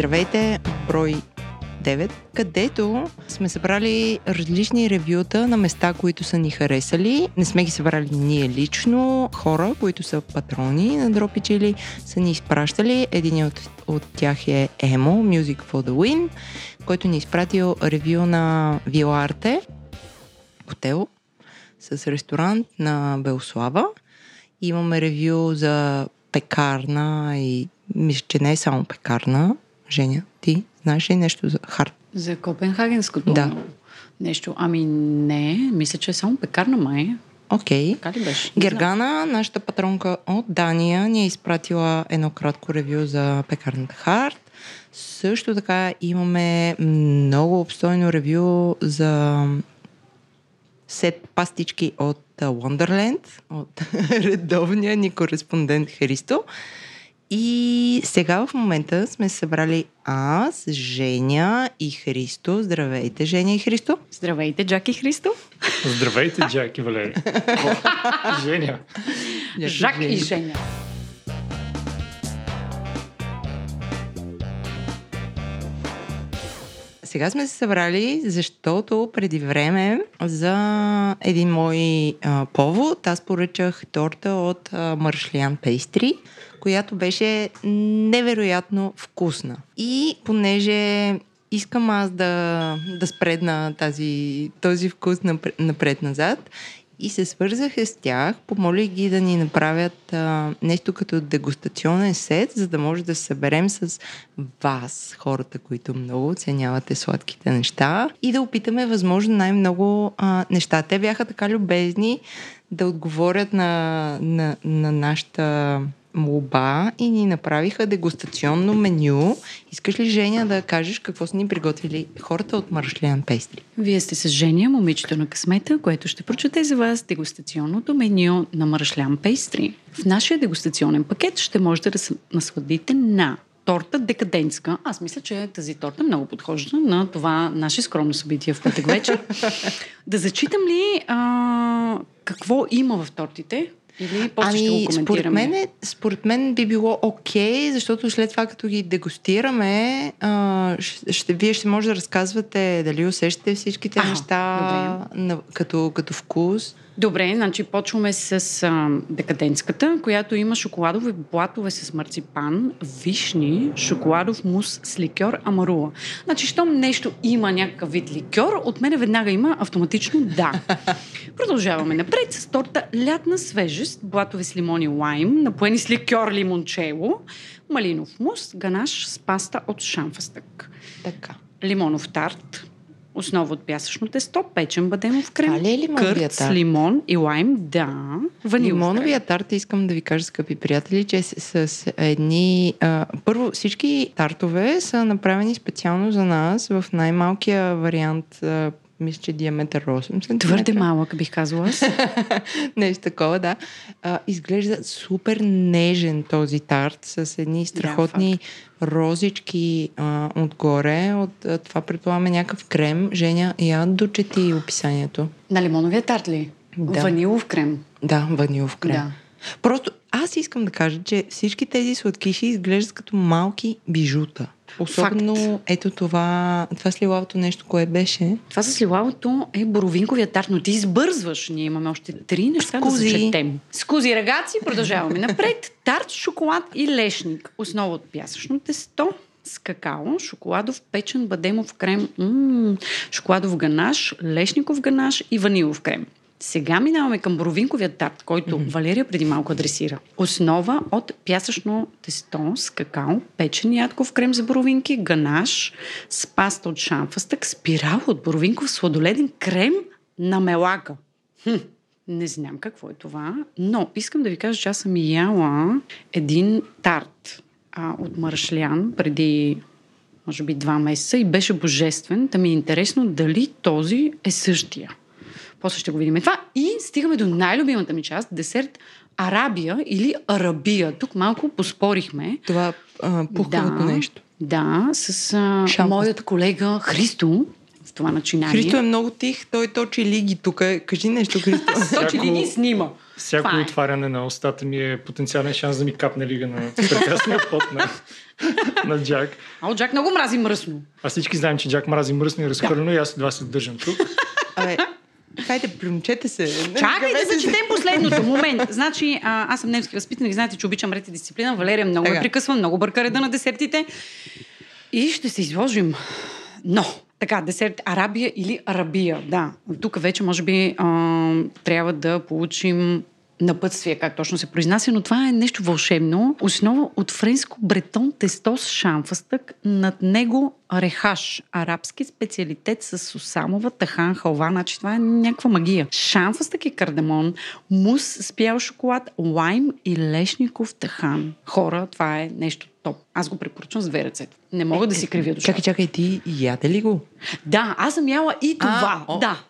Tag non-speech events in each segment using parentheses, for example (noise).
Здравейте, брой 9, където сме събрали различни ревюта на места, които са ни харесали. Не сме ги събрали ние лично. Хора, които са патрони на Дропичили, са ни изпращали. Един от, от тях е Емо, Music for the Win, който ни е изпратил ревю на Виларте, хотел с ресторант на Белслава. Имаме ревю за пекарна и мисля, че не е само пекарна. Женя, ти знаеш ли нещо за хард? За Копенхагенското Да. нещо? Ами не, мисля, че е само пекарна май. Окей. Знам. Гергана, нашата патронка от Дания, ни е изпратила едно кратко ревю за пекарната Харт. Също така имаме много обстойно ревю за сет пастички от Wonderland, от (laughs) редовния ни кореспондент Христо. И сега в момента сме се събрали аз, Женя и Христо. Здравейте, Женя и Христо. Здравейте, Джаки Христо. Здравейте, Джак и Валери. (laughs) Женя. Жак и Женя. Сега сме се събрали, защото преди време за един мой а, повод аз поръчах торта от а, Маршлян Пейстри, която беше невероятно вкусна. И понеже искам аз да, да спредна тази, този вкус напр- напред-назад, и се свързаха с тях, помолих ги да ни направят а, нещо като дегустационен сет, за да може да се съберем с вас, хората, които много оценявате сладките неща и да опитаме възможно най-много а, неща. Те бяха така любезни да отговорят на, на, на нашата молба и ни направиха дегустационно меню. Искаш ли, Женя, да кажеш какво са ни приготвили хората от Маршлян Пейстри? Вие сте с Женя, момичето на късмета, което ще прочете за вас дегустационното меню на Маршлян Пейстри. В нашия дегустационен пакет ще можете да се насладите на торта декадентска. Аз мисля, че тази торта много подхожда на това наше скромно събитие в петък вечер. (laughs) да зачитам ли а, какво има в тортите? Или после ще го Ами, коментираме? според мен, е- според мен би било окей, защото след това, като ги дегустираме, а, ще, ще, вие ще може да разказвате дали усещате всичките Аха, неща на, като, като вкус. Добре, значи почваме с а, декадентската, която има шоколадови блатове с марципан, вишни, шоколадов мус с ликьор амарула. Значи, щом нещо има някакъв вид ликьор, от мене веднага има автоматично да. (laughs) Продължаваме напред с торта лятна свежест, блатове с лимон и лайм, напоени с ликьор лимончело, малинов мус, ганаш с паста от шамфастък. Така. Лимонов тарт, основа от пясъчно тесто, печен бадемов крем, Това ли е кърт с лимон и лайм, да. Ванилов Лимоновия тарт, искам да ви кажа, скъпи приятели, че е с, с едни... А, първо, всички тартове са направени специално за нас в най-малкия вариант, а, мисля, че диаметър 8 см. Твърде малък, бих казала аз. (laughs) Нещо такова, да. А, изглежда супер нежен този тарт с едни страхотни розички а, отгоре. От а, това предполагаме някакъв крем. Женя, я дочети описанието. На лимоновия тарт ли? Да. Ванилов крем. Да, ванилов крем. Да. Просто аз искам да кажа, че всички тези сладкиши изглеждат като малки бижута. Особено ето това, това сливалото нещо, кое беше. Това с лилавото е боровинковия тарт, но ти избързваш. Ние имаме още три неща Скузи. да зачетем. Скузи рагаци, продължаваме напред. (laughs) Тарт, шоколад и лешник. Основа от пясъчно тесто с какао, шоколадов печен бадемов крем, м- шоколадов ганаш, лешников ганаш и ванилов крем. Сега минаваме към боровинковия тарт, който mm-hmm. Валерия преди малко адресира. Основа от пясъчно тесто с какао, печен ядков крем за боровинки, ганаш с паста от шамфастък, спирал от боровинков сладоледен крем на мелака. Хм, не знам какво е това, но искам да ви кажа, че аз съм яла един тарт а, от Маршлян преди може би два месеца и беше божествен. Да ми е интересно дали този е същия. После ще го видим. Това и стигаме до най-любимата ми част, десерт Арабия или Арабия. Тук малко поспорихме. Това а, пухкавото нещо. Да, с а, моят колега Христо в това начинание. Христо е много тих, той точи лиги тук. Кажи нещо, Христо. (laughs) Точи ли ги снима? Всяко Това е. отваряне на устата ми е потенциален шанс да ми капне лига на прекрасния пот на, на Джак. А от Джак много мрази мръсно. А всички знаем, че Джак мрази мръсно и разхвърлено и аз едва се държам тук. Абе, хайде, плюмчете се. Чакай да зачетем последното. Момент. Значи, а, аз съм немски възпитаник, знаете, че обичам ред и дисциплина. Валерия много ме Така. прекъсва, много бърка реда на десертите. И ще се изложим. Но, така, десерт Арабия или Арабия, да. Тук вече, може би, а, трябва да получим напътствие, как точно се произнася, но това е нещо вълшебно. Основа от френско бретон тесто с шамфастък, над него рехаш, арабски специалитет с сусамова, тахан, халва, значи това е някаква магия. Шамфастък и кардамон, мус с бял шоколад, лайм и лешников тахан. Хора, това е нещо топ. Аз го препоръчвам с две ръцете. Не мога да си кривя душа. Чакай, чакай, ти яде ли го? Да, аз съм яла и това. А, о. да.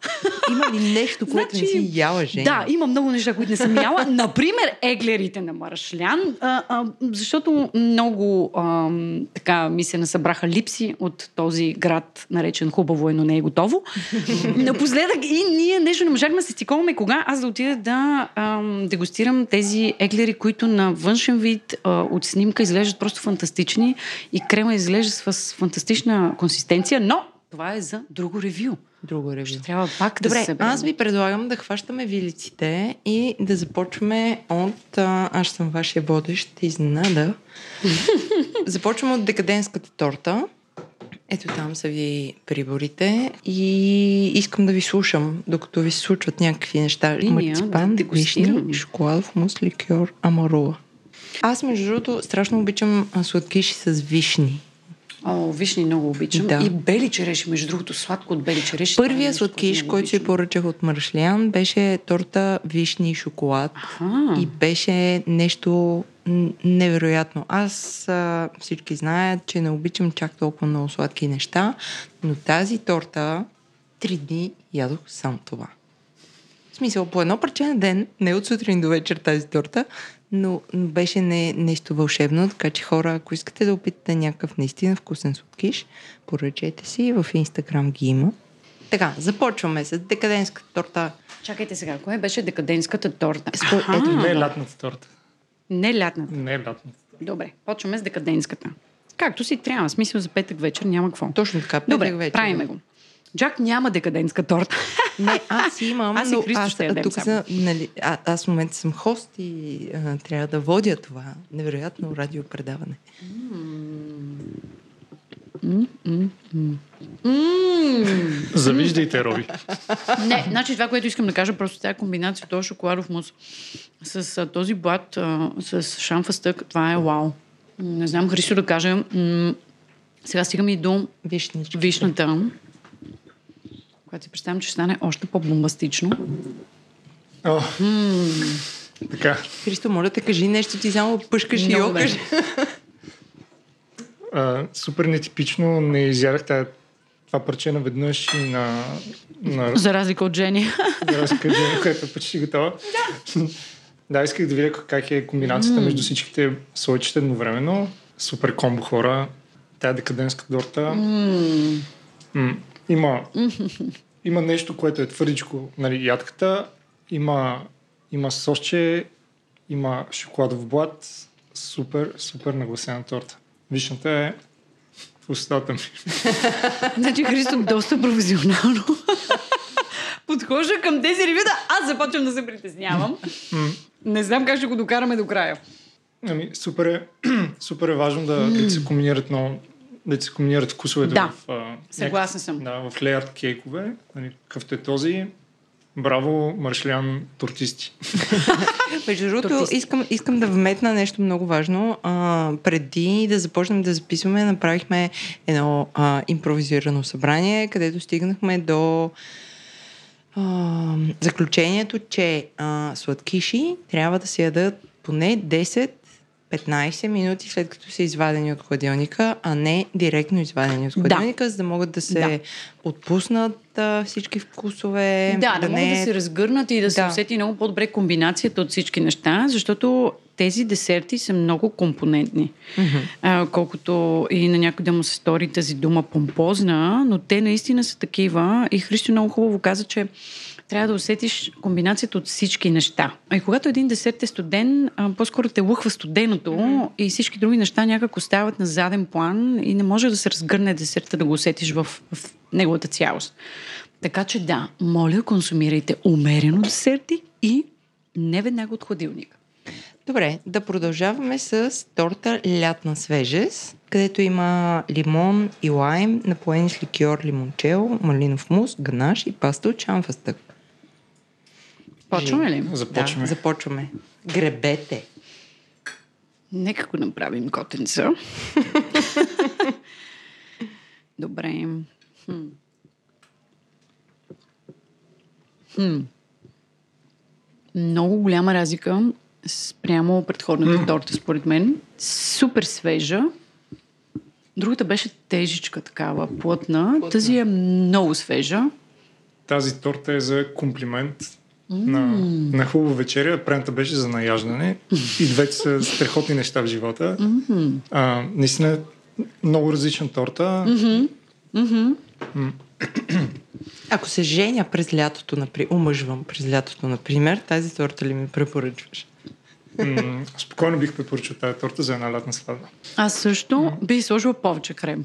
Има ли нещо, което не си яла, Женя? Да, има много неща, които не съм яла. Например, еглерите на Марашлян, а, а, защото много а, така ми се насъбраха липси от този град, наречен хубаво е, но не е готово. (laughs) Напоследък и ние нещо не можахме да се стиковаме кога аз да отида да а, дегустирам тези еглери, които на външен вид а, от снимка изглеждат просто фантастични и крема изглежда с фантастична консистенция, но това е за друго ревю. Друго ревю. Ще трябва пак да Добре, се съберем. аз ви предлагам да хващаме вилиците и да започваме от... А, аз съм вашия водещ, изненада. (laughs) Започваме от декаденската торта. Ето там са ви приборите и искам да ви слушам, докато ви се случват някакви неща. И ние Марципан, да вишни, шоколадов мус, ликьор, амарула. Аз, между другото, страшно обичам сладкиши с вишни. О, вишни много обичам. Да. И бели череши, между другото, сладко от бели череши. това е сладкиш, който си поръчах от Маршлян, беше торта вишни и шоколад. Аха. И беше нещо невероятно. Аз а, всички знаят, че не обичам чак толкова много сладки неща, но тази торта три дни ядох само това. В смисъл, по едно парче на ден, не от сутрин до вечер тази торта, но беше не, нещо вълшебно, така че хора, ако искате да опитате някакъв наистина вкусен сладкиш, поръчайте си, в Инстаграм ги има. Така, започваме с декаденската торта. Чакайте сега, кое беше декаденската торта? Аха, ето, Не е лятната торта. не лятната. Не е лятната. Добре, почваме с декаденската. Както си трябва, смисъл за петък вечер няма какво. Точно така, Добре, петък вечер. правиме го. Джак няма декадентска торта. Не, аз (laughs) имам, Аз и Христо аз, ще ядем тук са, нали, а, аз в момента съм хост и а, трябва да водя това невероятно радиопредаване. Завиждайте, Роби. Не, значи това, което искам да кажа, просто тази комбинация, този шоколадов мус с а, този блат, а, с шамфастък, това е вау. Не знам, Христо да кажа. М- сега стигаме и до вишната, която си представям, че ще стане още по-бомбастично. О, така. Христо, моля те, кажи нещо, ти само пъшкаш и Много окаш. добре. А, супер нетипично не изядах тая, това парче наведнъж и на, на За разлика от Жени. разлика, която е почти готова. Да. да, исках да видя как е комбинацията между всичките слойчета едновременно. Супер комбо хора. Тая декаденска торта. М, Има, има нещо, което е твърдичко, нали, ядката. Има, има сосче, има шоколадов блат. Супер, супер нагласена торта. Вишната е в устата ми. (laughs) Значи Христо доста професионално (laughs) подхожда към тези ревюта. Аз започвам да се притеснявам. Не знам как ще го докараме до края. Ами, супер е, (clears throat) супер е важно да, да се комбинират много да се комбинират вкусовете Да, в, а, съгласна съм. Да, в леярд кейкове, нали, какъвто е този. Браво, маршлян тортисти. (laughs) Между другото, искам, искам да вметна нещо много важно. А, преди да започнем да записваме, направихме едно а, импровизирано събрание, където стигнахме до а, заключението, че а, сладкиши трябва да се ядат поне 10-15 минути след като са извадени от хладилника, а не директно извадени от Да. хладилника, за да могат да се Да. отпуснат а, всички вкусове. Да, да, могат не да се разгърнат и да, се Да. усети много по-добре комбинацията от всички неща, защото тези десерти са много компонентни. А, колкото и на някой да му се стори тази дума помпозна, но те наистина са такива. И Христо много хубаво каза, че трябва да усетиш комбинацията от всички неща. А и когато един десерт е студен, а, по-скоро те лъхва студеното mm-hmm. и всички други неща някак остават на заден план и не може да се разгърне десерта да го усетиш в, в неговата цялост. Така че да, моля, консумирайте умерено десерти и не веднага от хладилника. Добре, да продължаваме с торта лятна свежест, където има лимон и лайм, напоени с ликьор лимончело, малинов мус, ганаш и паста от чамфастък. Почваме ли? Започваме. Да, започваме. Гребете. Нека го направим котенца. (laughs) Добре. Хм. Хм. Много голяма разлика спрямо предходната торта, според мен. Супер свежа. Другата беше тежичка такава, плътна. Плътна. Тази е много свежа. Тази торта е за комплимент на, на хубава вечеря. Предната беше за наяждане. И двете са страхотни неща в живота. А, наистина много различна торта. Ако се женя през лятото, например, омъжвам през лятото, например, тази торта ли ми препоръчваш? М, спокойно бих препоръчал тази торта за една лятна сватба. Аз също бих сложила повече крем.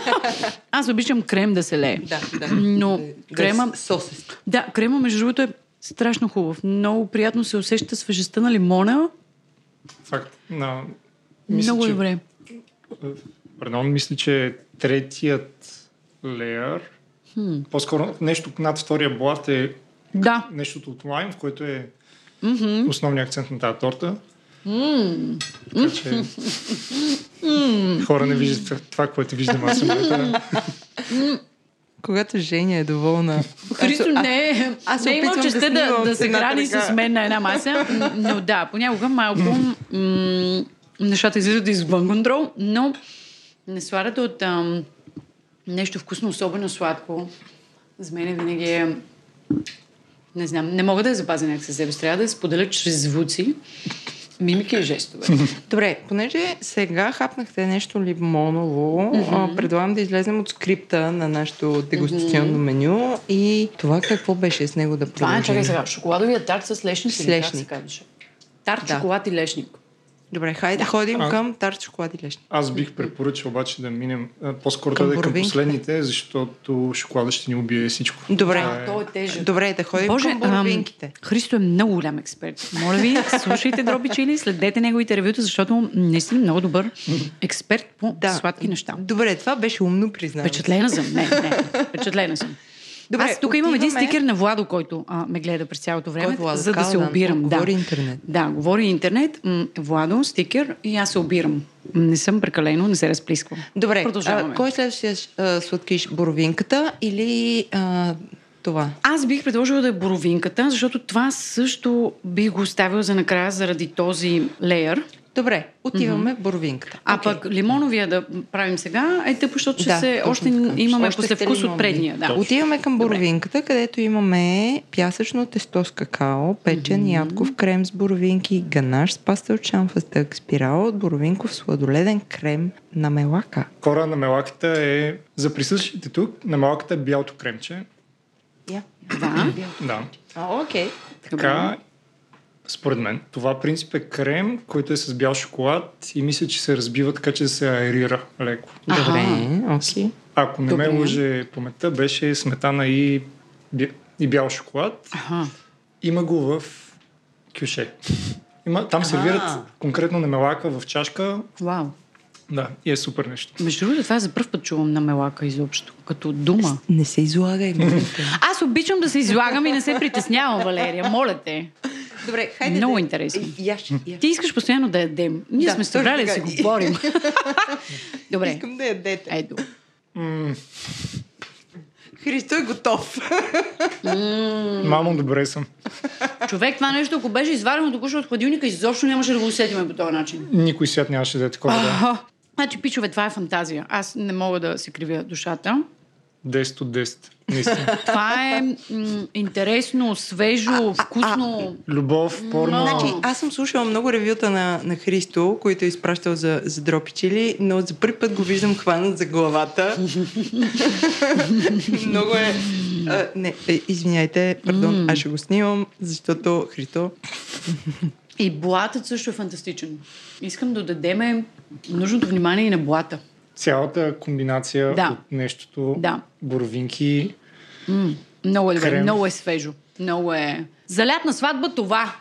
(laughs) Аз обичам крем да се лее. Да, да. Но крема... Сосест. Да, крема, между другото, е страшно хубав. Много приятно се усеща свежестта на лимона. Факт. На, Много че, добре. Пардон, мисля, че третият леер, Хм. по-скоро нещо над втория блат е Да. нещото от лайм, в което е Мгм. основният акцент на тази торта. Така че хора не виждат това, което виждам аз. Когато Женя е доволна. Христо Аз- не е аз не е имал да честа да, да, с се храни с мен на една маса, но да, понякога малко м- нещата излизат извън контрол, но не сладата от ам, нещо вкусно, особено сладко, за мен винаги е не знам, не мога да я запазя някак със себе. Трябва да я споделя чрез звуци, мимики и жестове. (laughs) Добре, понеже сега хапнахте нещо лимоново, а, предлагам да излезем от скрипта на нашето дегустационно меню и това какво беше с него да Това е, продължим? чакай сега, шоколадовия тарт с лешник. С или как се лешник. казваше? Тарт, Да. шоколад и лешник. Добре, хайде ходим А- към тарт шоколад и лешник. Аз бих препоръчал обаче да минем по-скоро Към да е към последните, защото шоколада ще ни убие всичко. Добре. Това А, то е тежък. Добре, да ходим Боже, към боровинките. ам, Христо е много голям експерт. Моля ви, слушайте Дроби Чили, следете неговите ревюта, защото наистина е много добър експерт по Да. сладки неща. Добре, това беше умно признаване. Впечатлена съм. Не, не. Впечатлена съм. Добре, Аз тук имам един отиваме- стикер на Владо, който а, ме гледа през цялото време, Кой Владо? за да се обирам. Да. говори интернет. Да, говори интернет. М, Владо, стикер и аз се обирам. Не съм прекалено, не се разплисквам. Добре, а, кой е следващия а, сладкиш? Боровинката или а, това? Аз бих предложила да е боровинката, защото това също бих го оставила за накрая заради този леер. Добре, отиваме в боровинката. А Окей. пък лимоновия да правим сега е тъпо, защото ще Да, се, още така. имаме Още послевкус от предния. Да. Отиваме към боровинката, където имаме пясъчно тесто с какао, печен ядков крем с боровинки, ганаш с паста от шамфастък, спирала от боровинков сладоледен крем на мелака. Кора на мелаката е, за присъщите тук, на мелаката е бялото кремче. Я. Да. Да. Окей. Така, според мен, това принцип е крем, който е с бял шоколад и мисля, че се разбива така, че да се аерира леко. Добре, окей. Ако не ме Добре. лъже паметта, беше сметана и, и бял шоколад. Аха. Има го в кюше. Има, там сервират конкретно на мелака в чашка. Вау. Да, и е супер нещо. Между другото, това за първ път чувам на мелака изобщо, като дума. Не се излагай. Аз обичам да се излагам и не се притеснявам, Валерия. Моля те. Добре, хайде Много да... интересно. Яш, яш. Ти искаш постоянно да ядем. Ние Да, сме се събрали да си така. говорим. (laughs) Добре. Искам да ядете. Ето. Христо е готов. мамо, добре съм. Човек, това нещо, ако беше изварено току-що от хладилника, изобщо нямаше да го усетиме по този начин. Никой свят нямаше да е такова. Да. Значи, пичове, това е фантазия. Аз не мога да се кривя душата. 10 от 10. Наистина. (laughs) Това е м- интересно, свежо, вкусно. Любов, порно. Значи, аз съм слушала много ревюта на, на Христо, които е изпращал за, за дропи чили, но за първи път го виждам хванат за главата. (laughs) много е А, не, е, извиняйте, пардон, аз ще го снимам, защото Хрито... И блатът също е фантастичен. Искам да дадеме нужното внимание и на блата. Цялата комбинация Да. от нещото, Да. боровинки, М, много е добре, Крем. много е свежо. Много е... За лятна сватба това.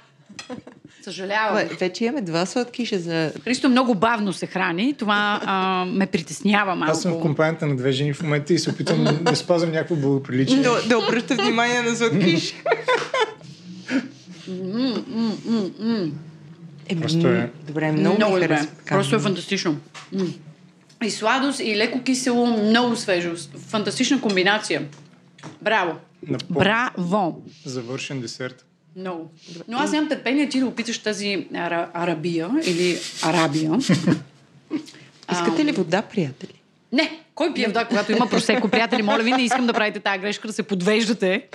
Съжалявам. Вече имаме два сладкиша за... Христо много бавно се храни. Това а, ме притеснява малко. Аз съм в компанията на две жени в момента и се опитвам да- спазвам някакво благоприличие. Да, да обръща внимание на сладкиш. Еми, Просто е- Добре, много, много ми е добре. Просто е фантастично. И сладост, и леко кисело, много свежо. Фантастична комбинация. Браво. На по- Браво. завършен десерт. Много. Но аз нямам търпение ти да опиташ тази ара, арабия или арабия. (laughs) Искате ли вода, приятели? Не, кой пие вода, когато има просеко? (laughs) Приятели, моля ви, не искам да правите тази грешка, да се подвеждате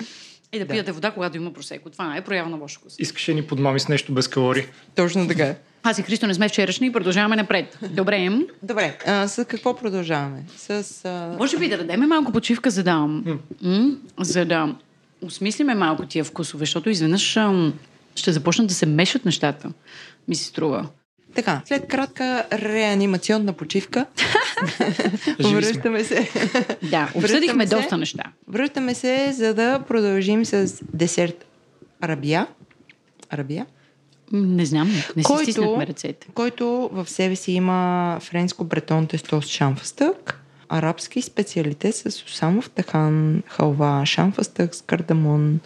и да, пиете вода, когато има просеко. Това е проява на лош вкус. Искаше ни подмами с нещо без калории. Точно така. Аз и Христо не сме вчерашни и продължаваме напред. Добре. Добре, а, с какво продължаваме? С... А... Може би да дадем малко почивка, за да, м- за да осмислиме малко тия вкусове, защото изведнъж ще започнат да се мешат нещата, ми се струва. Така, след кратка реанимационна почивка, (laughs) връщаме се. Да, (laughs) обсъдихме се. доста неща. Връщаме се, за да продължим с десерт арабия. Арабия? Не знам, не си Който- стиснахме ръцете. който в себе си има френско бретон тесто с шамфастък, арабски специалитет с осамов тахан, халва, шамфастък с кардамон,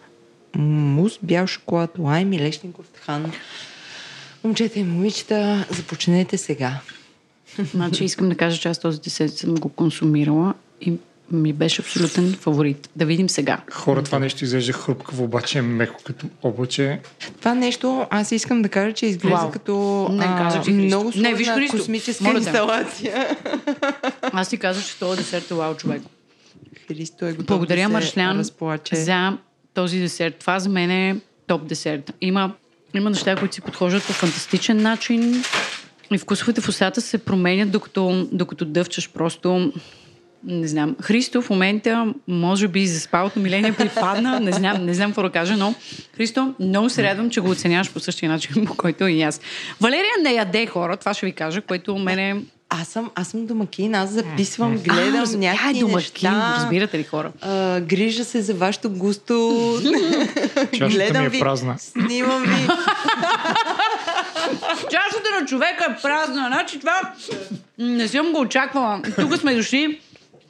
мус, бял шоколад, лайм и лешников тахан. Момчета и момичета, започнете сега. Значи искам да кажа, че аз този десет съм го консумирала и ми беше абсолютен фаворит. Да видим сега. Хора, това нещо изглежда хрупкаво, обаче е меко като облаче. Това нещо, аз искам да кажа, че изглежда Вау. като Не, а, каза ти, Христо. много Не, сложна виж, Христо. космическа Моля инсталация. Аз ти казах, че този десерт е вау човек. Христо е готов Благодаря, да Маршлян, разплаче. за този десерт. Това за мен е топ десерт. Има, има неща, които си подхождат по фантастичен начин и вкусовете в устата се променят, докато, докато дъвчаш просто не знам. Христо в момента, може би за спалото миление припадна, не знам, не знам какво да кажа, но Христо, много се радвам, че го оценяваш по същия начин, по който и аз. Валерия не яде хора, това ще ви кажа, което мене... Аз съм, аз съм домакин, аз записвам, гледам а, раз- някакви Тя е домакин, неща. разбирате ли хора? А, грижа се за вашето густо. (laughs) Гледам ми е ви, празна. снимам ви. (laughs) Чашата на човека е празна. Значи това не съм го очаквала. Тук сме дошли.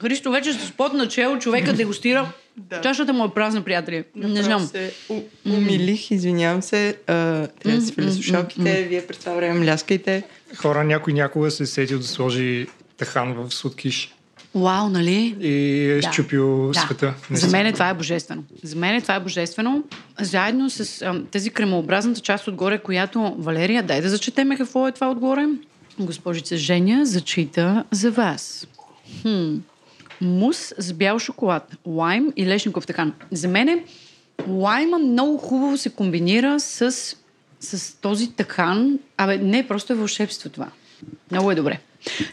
Христо вече с пот на чело, човека дегустира. Да. Чашата му е празна, приятели. Не знам. Се у- умилих, извинявам се. А, трябва да си сваля слушалките. Вие през това време мляскайте. Хора, някой някога се е сетил да сложи тахан в сладкиш Вау, нали? и е Да. щупил Да. света. За мен това е божествено. За мен това е божествено. Заедно с ам, тази кремообразната част отгоре, която Валерия, дай да зачетеме какво е това отгоре. Госпожица Женя зачита за вас. Хм. Мус с бял шоколад, лайм и лешников такан. За мен лайма много хубаво се комбинира с, с този такан. Абе, не, просто е вълшебство това. Много е добре.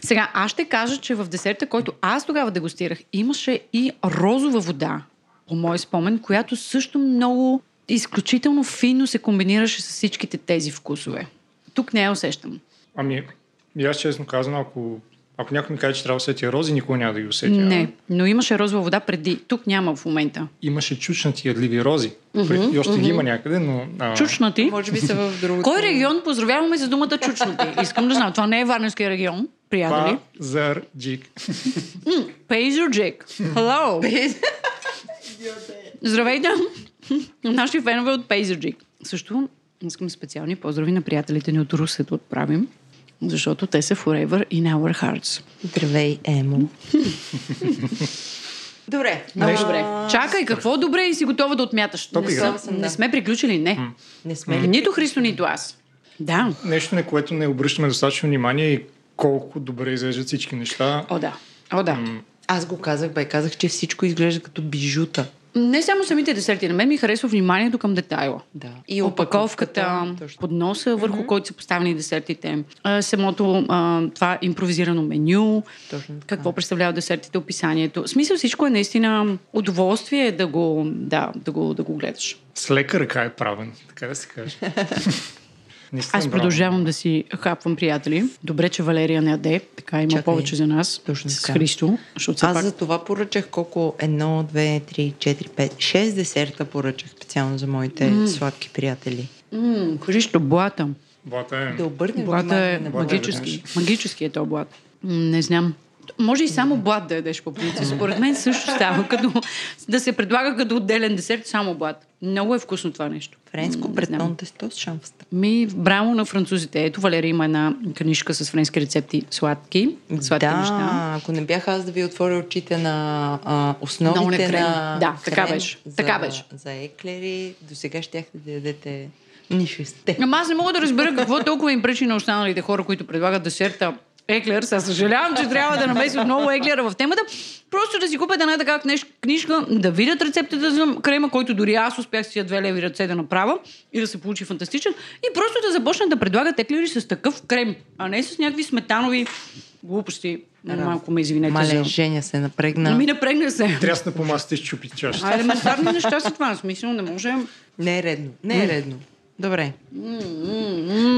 Сега, аз ще кажа, че в десерта, който аз тогава дегустирах, имаше и розова вода, по мой спомен, която също много изключително финно се комбинираше с всичките тези вкусове. Тук не я усещам. Ами, и аз честно казано, ако, ако някой ми каже, че трябва да усетя рози, никога няма да ги усетя. Не, но имаше розова вода преди. Тук няма в момента. Имаше чучнати ядливи рози. Uh-huh, и още ги има някъде, но... А, Чучнати. Може би са в другото. Кой регион поздравяваме за думата чучнати? Искам да знам. Това не е Варненския регион, приятели. Пазарджик. Пейзерджик. Hello. Здравейте. Наши фенове от Пейзерджик. Също искам специални поздрави на приятелите ни от Русе да отправим, защото те са forever in our hearts. Здравей, Емо. (laughs) Добре. Много а, добре. Чакай, какво добре и си готова да отмяташ? Топ не, игра. съм, не сме приключили, не. Не сме ли? Нито Христо, нито аз. Да. Нещо, на което не обръщаме достатъчно внимание и колко добре изглеждат всички неща. О, да. О, да. Аз го казах, бе, казах, че всичко изглежда като бижута. Не само самите десерти, на мен ми харесва вниманието към детайла. Да. И опаковката, подноса, върху който са поставени десертите, а, самото а, това импровизирано меню, Точно така. какво представлява десертите, описанието. В смисъл всичко е наистина удоволствие да го, да, да го, да го гледаш. С лека ръка е правен, така да се каже. (laughs) Наистина Аз браво. продължавам да си хапвам приятели. Добре, че Валерия не яде, така има Чакай. повече за нас. Точно с. Христо, Аз пак... за това поръчах колко? Едно, две, три, четири, пет, шест десерта поръчах специално за моите сладки приятели. М, Христо, блата. Блата е... Да обърнем Блата е Блата е магически. Магически е то блат. Не знам. Може и само блат да ядеш по принцип. Според мен също става, като да се предлага като отделен десерт само блат. Много е вкусно това нещо. Френско бретон тесто с шамфста. Ми, браво на французите. Ето, Валерия има една книжка с френски рецепти сладки. Сладки да, неща. ако не бях аз да ви отворя очите на а, основите крем. на Да, така крем беше. За, Така беше. За еклери, до сега щяхте да ядете нищо сте. Ама аз не мога да разбера какво толкова им пречи на останалите хора, които предлагат десерта еклер. Сега съжалявам, че трябва да намеся отново еклера в темата. Просто да си купят една така книж- книжка, да видят рецептата за крема, който дори аз успях с тия две леви ръце да направя и да се получи фантастичен. И просто да започнат да предлагат еклери с такъв крем, а не с някакви сметанови глупости. Малко ме извинете Мале, за... Женя се напрегна. Ами напрегна се. Трясна по масата и щупи чашата. А елементарни неща са това. Смисъл не може... Не е редно. Не е редно. Добре.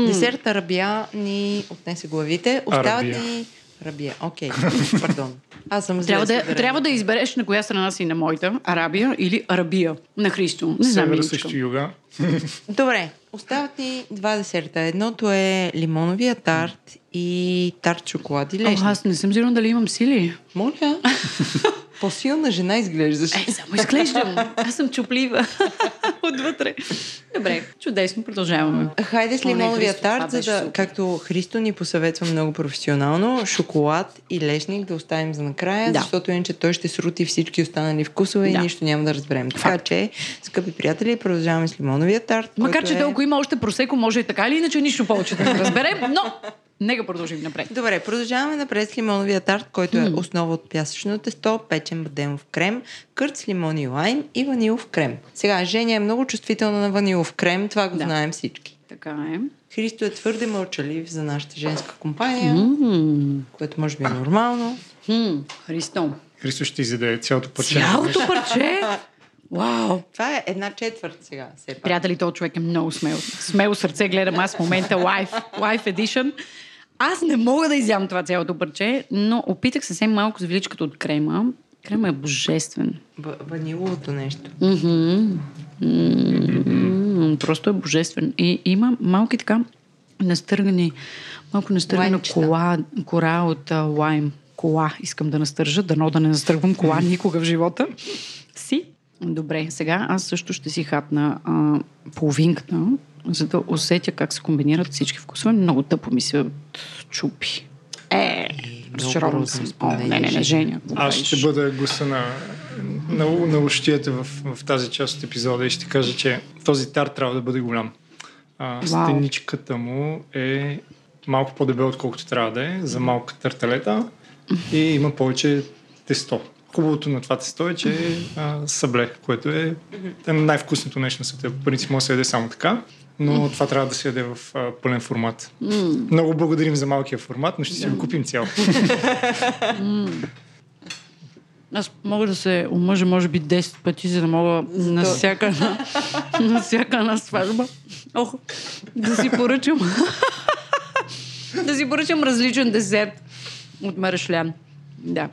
Десерт арабия ни отнесе главите. Остават Арабия. ни... Рабия, окей. (laughs) Пардон. Аз съм Трябва да, трябва да избереш на коя страна си на моята. Арабия или Арабия на Христо. Не знам, Севера юга. (laughs) Добре, остават ни два десерта. Едното е лимоновия тарт и тарт шоколад и О, лешник. аз не съм сигурна дали имам сили. Моля. (laughs) По-силна жена изглеждаш. Е, само изглеждам. Аз съм чуплива. Отвътре. Добре, чудесно, продължаваме. Хайде с лимоновия тарт, за да, както Христо ни посъветва много професионално, шоколад и лешник да оставим за накрая, Да. защото иначе той ще срути всички останали вкусове и Да. нищо няма да разберем. Така че, скъпи приятели, продължаваме с лимоновия тарт. Макар, че е... толкова има още просеко, може и така или иначе нищо повече да разберем, но нека продължим напред. Добре, продължаваме напред с лимоновия тарт, който е основа от пясъчно тесто, печен бадемов крем, кърт с лимон и лайм и ванилов крем. Сега, Женя е много чувствителна на ванилов крем, това го Да. знаем всички. Така е. Христо е твърде мълчалив за нашата женска компания, М, което може би е нормално. хм, Христо. Христо ще изяде цялото парче. Цялото парче. Вау. Това е една четвърт сега. Все пак. Приятели, този човек е много смел. Смело сърце гледам аз в момента лайф, лайф edition. Аз не мога да изям това цялото парче, но опитах съвсем малко с виличката от крема. Крема е божествен. В- ваниловото нещо. Мгм. М, Просто е божествен. И има малки така настъргани, малко настъргана кола, кора от а, лайм. Кола искам да настържа, дано да не настъргвам кола никога в живота си. Добре, сега аз също ще си хапна а, половинката, за да усетя как се комбинират всички вкусове. Много тъпо ми се чупи. Е, разочарована грозно съм. О, не, не, не, Жени. Женя. Аз ще бъда гласа на, на, на лъщията в, в тази част от епизода и ще кажа, че този тарт трябва да бъде голям. А, стеничката му е малко по-дебел, отколкото трябва да е, за малка тарталета и има повече тесто. Хубавото на това тесто е, че е а, сабле, което е, е най-вкусното нещо на света. По принцип може да се яде само така, но това трябва да се яде в а, пълен формат. Много благодарим за малкия формат, но ще си го купим цял. (laughs) (laughs) Аз мога да се омъжа, може би, 10 пъти, за да мога на то- всяка, една- (laughs) на всяка една сватба Ох, да си поръчам (laughs) да си поръчам различен десерт от Марешлян. Да.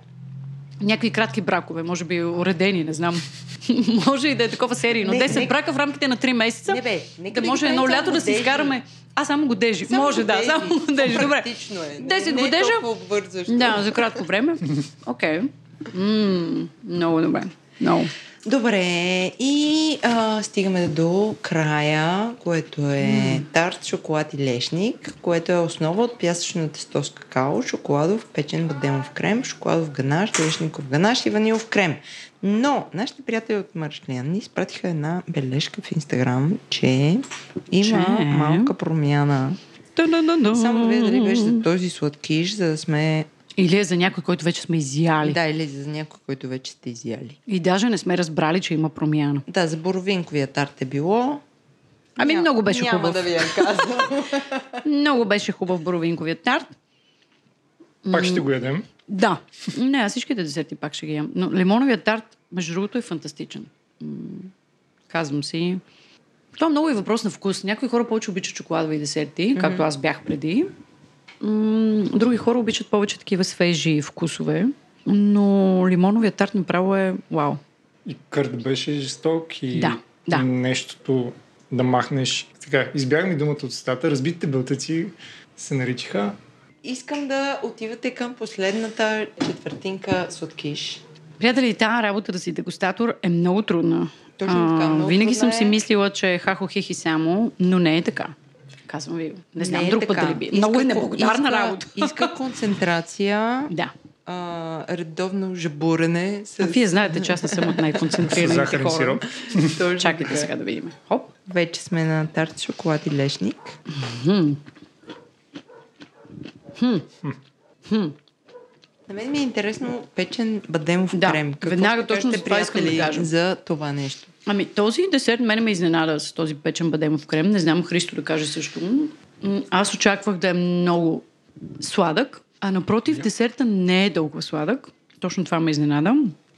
Някакви кратки бракове, може би уредени, не знам. (laughs) може и да е такова серийно. Не, 10 нека- брака в рамките на 3 месеца. Не, бе, нека да да може едно лято да си изкараме. А, само годежи. Само може, да, годежи. само годежи. Добре. Е. Не- 10 не е годежа. толкова обвързващо. Да, за кратко време. Окей. М, Много добре. Много. Добре, и а, стигаме до края, което е тарт, шоколад и лешник, което е основа от пясъчно тесто с какао, шоколадов, печен бадемов крем, шоколадов ганаш, лешников ганаш и ванилов крем. Но нашите приятели от Маршлян ни изпратиха една бележка в Инстаграм, че има Че? малка промяна. Само да видя дали беше за този сладкиш, за да сме Или е за някой, който вече сме изяли. Да, или за някой, който вече сте изяли. И даже не сме разбрали, че има промяна. Да, за боровинковия тарт е било. Ами Ням- много беше няма хубав. да ви я казвам. (laughs) Много беше хубав боровинковия тарт. Пак ще го ядем. Да. Не, аз всичките десерти пак ще ги ям. Но лимоновият тарт, между другото, е фантастичен. Казвам си. Това много е въпрос на вкус. Някои хора повече обичат чоколадови десерти, както аз бях преди. Други хора обичат повече такива свежи вкусове. Но лимоновият тарт направо е вау. И кърт беше жесток и, Да, да. нещото да махнеш. Така, избягам и думата от устата. Разбитите бълтъци се наричаха. Искам да отивате към последната четвъртинка сладкиш. Приятели, тази работа да си дегустатор е много трудна. Точно така, много винаги трудна съм си е. мислила, че е хахо хихи само, но не е така. Казвам ви. Не знам, е друг път така. дали би. Иска Много е неблагодарна иска, работа. (laughs) Иска концентрация, Да. а, редовно жабурене. С... А вие знаете, че аз не съм от най-концентрираните захарен хора. (laughs) Чакайте сега да видим. Хоп. Вече сме на тарт шоколад и лешник. На мен ми е интересно печен бадемов Да, крем. Какво веднага ще точно за това искам да приятели, кажа. за това нещо. Ами този десерт мене ме изненада с този печен бадемов крем. Не знам Христо да каже също. Аз очаквах да е много сладък, а напротив десерта не е толкова сладък. Точно това ме изненада.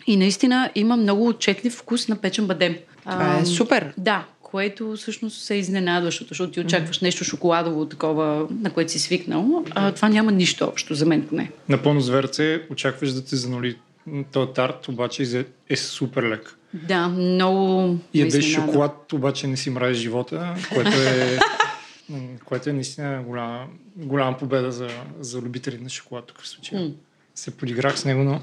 И наистина има много отчетлив вкус на печен бадем. Това е Ам, супер. Да, което всъщност се изненадващо, защото ти очакваш нещо шоколадово, такова, на което си свикнал. А това няма нищо общо, за мен поне. Напълно зверце, очакваш да те заноли този тарт, обаче е супер лек. Да, много ме Ядеш изненада. шоколад, обаче не си мразиш живота, което е, което е наистина голяма, голяма победа за, за любители на шоколад тук в случая. Се подиграх с него, но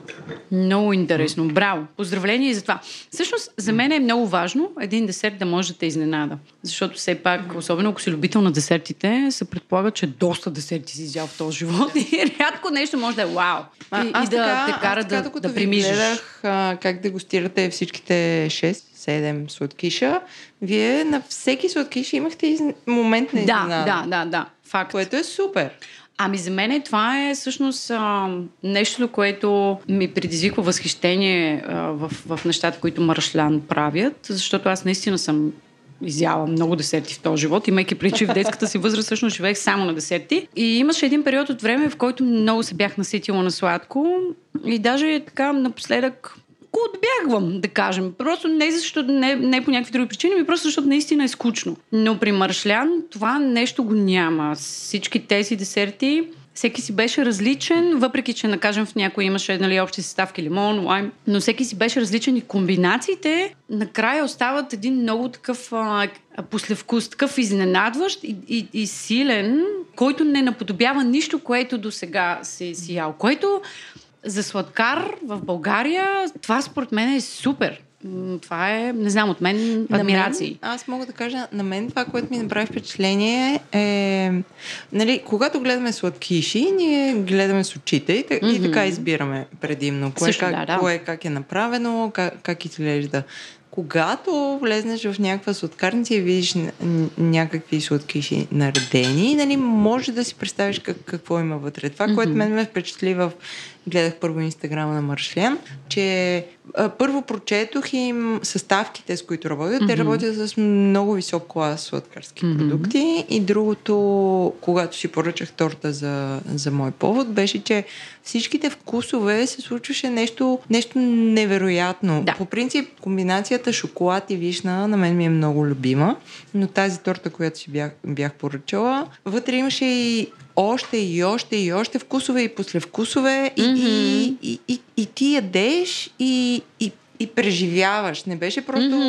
Много интересно. Браво. Поздравления и за това. Всъщност, за мен е много важно един десерт да може да те изненада. Защото все пак, особено ако си любител на десертите, се предполага, че доста десерти си изял в този живот (laughs) и рядко нещо може да е вау. А, и, аз и да така, те кара аз така, да, да ви примижеш. гледах а, как дегустирате всичките 6-7 сладкиша, вие на всеки сладкиш имахте из... момент на Да, изненада. да, да, да. Факт. Което е супер. Ами за мен това е всъщност нещо, което ми предизвиква възхищение в, в нещата, които Маршлян правят, защото аз наистина съм изяла много десерти в този живот, имайки преди, че в детската си възраст всъщност живеех само на десерти. И имаше един период от време, в който много се бях наситила на сладко и даже така напоследък го отбягвам, да кажем. Просто не защото не, не по някакви други причини, ми просто защото наистина е скучно. Но при Маршлян това нещо го няма. Всички тези десерти всеки си беше различен, въпреки че, накажем, в някои имаше нали, общи съставки лимон, лайм, но всеки си беше различен и комбинациите накрая остават един много такъв а, послевкус, такъв изненадващ и, и, и силен, който не наподобява нищо, което до сега си, си ял. Което за сладкар в България, това според мен е супер. Това е, не знам, от мен На адмирации. Мен, аз мога да кажа, на мен това, което ми направи впечатление е, нали, когато гледаме сладкиши, ние гледаме с очите и, та- и така избираме предимно. Кое, Също, как, да, да. кое как е направено, как, как изглежда. Когато влезнеш в някаква сладкарница и видиш някакви сладкиши наредени, нали, може да си представиш как, какво има вътре. Това, което мен ме впечатли в... Гледах първо инстаграма на Маршлян, че а, първо прочетох им съставките, с които работят. Те работят с много висок клас сладкарски продукти. И другото, когато си поръчах торта за, за мой повод, беше, че всичките вкусове се случваше нещо, нещо невероятно. Да. По принцип, комбинацията шоколад и вишна на мен ми е много любима, но тази торта, която си бях, бях поръчала, вътре имаше и още и още и още вкусове и послевкусове и, и, и, и, и ти ядеш и, и, и преживяваш. Не беше просто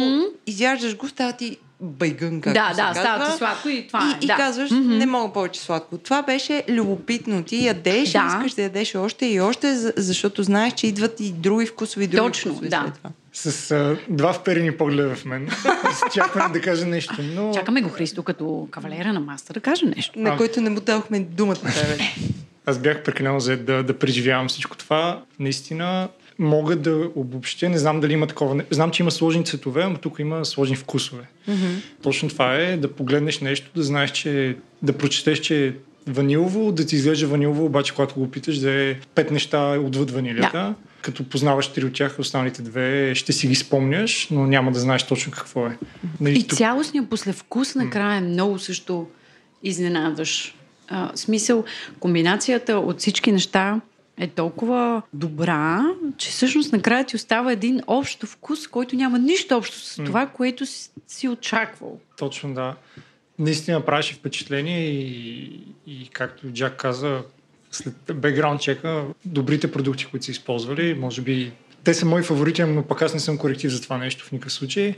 изяждаш го, става ти байгън, както да, се да, казва. става ти сладко и това е. И, и да. казваш, не мога повече сладко. Това беше любопитно. Ти ядеш Да. и искаш да ядеш още и още, за- защото знаеш, че идват и други вкусови, други Точно, вкусови да. след това. С а, два вперени погледа в мен. (laughs) С Чакам да кажа нещо, но... Чакаме го Христо като кавалера на маста да каже нещо. На А. който не му дадохме думата. Аз бях прекалено зает да, да преживявам всичко това. Наистина мога да обобщя, не знам дали има такова. не- Знам, че има сложни цветове, но тук има сложни вкусове. Mm-hmm. Точно това е да погледнеш нещо, да знаеш, че да прочетеш, че ванилово, да ти изглежда ванилово, обаче когато го питаш да е пет неща отвъд ванилията. Да. Като познаваш три от тях, останалите две ще си ги спомняш, но няма да знаеш точно какво е. Нали, и тук... цялостният послевкус накрая е много също изненадваш. А, смисъл, комбинацията от всички неща е толкова добра, че всъщност накрая ти остава един общ вкус, който няма нищо общо с това, което си очаквал. Точно, да. Наистина правеше впечатление и, и както Джак каза, след бекграунд чека, добрите продукти, които са използвали, може би те са мои фаворити, но пък аз не съм коректив за това нещо в никакъв случай.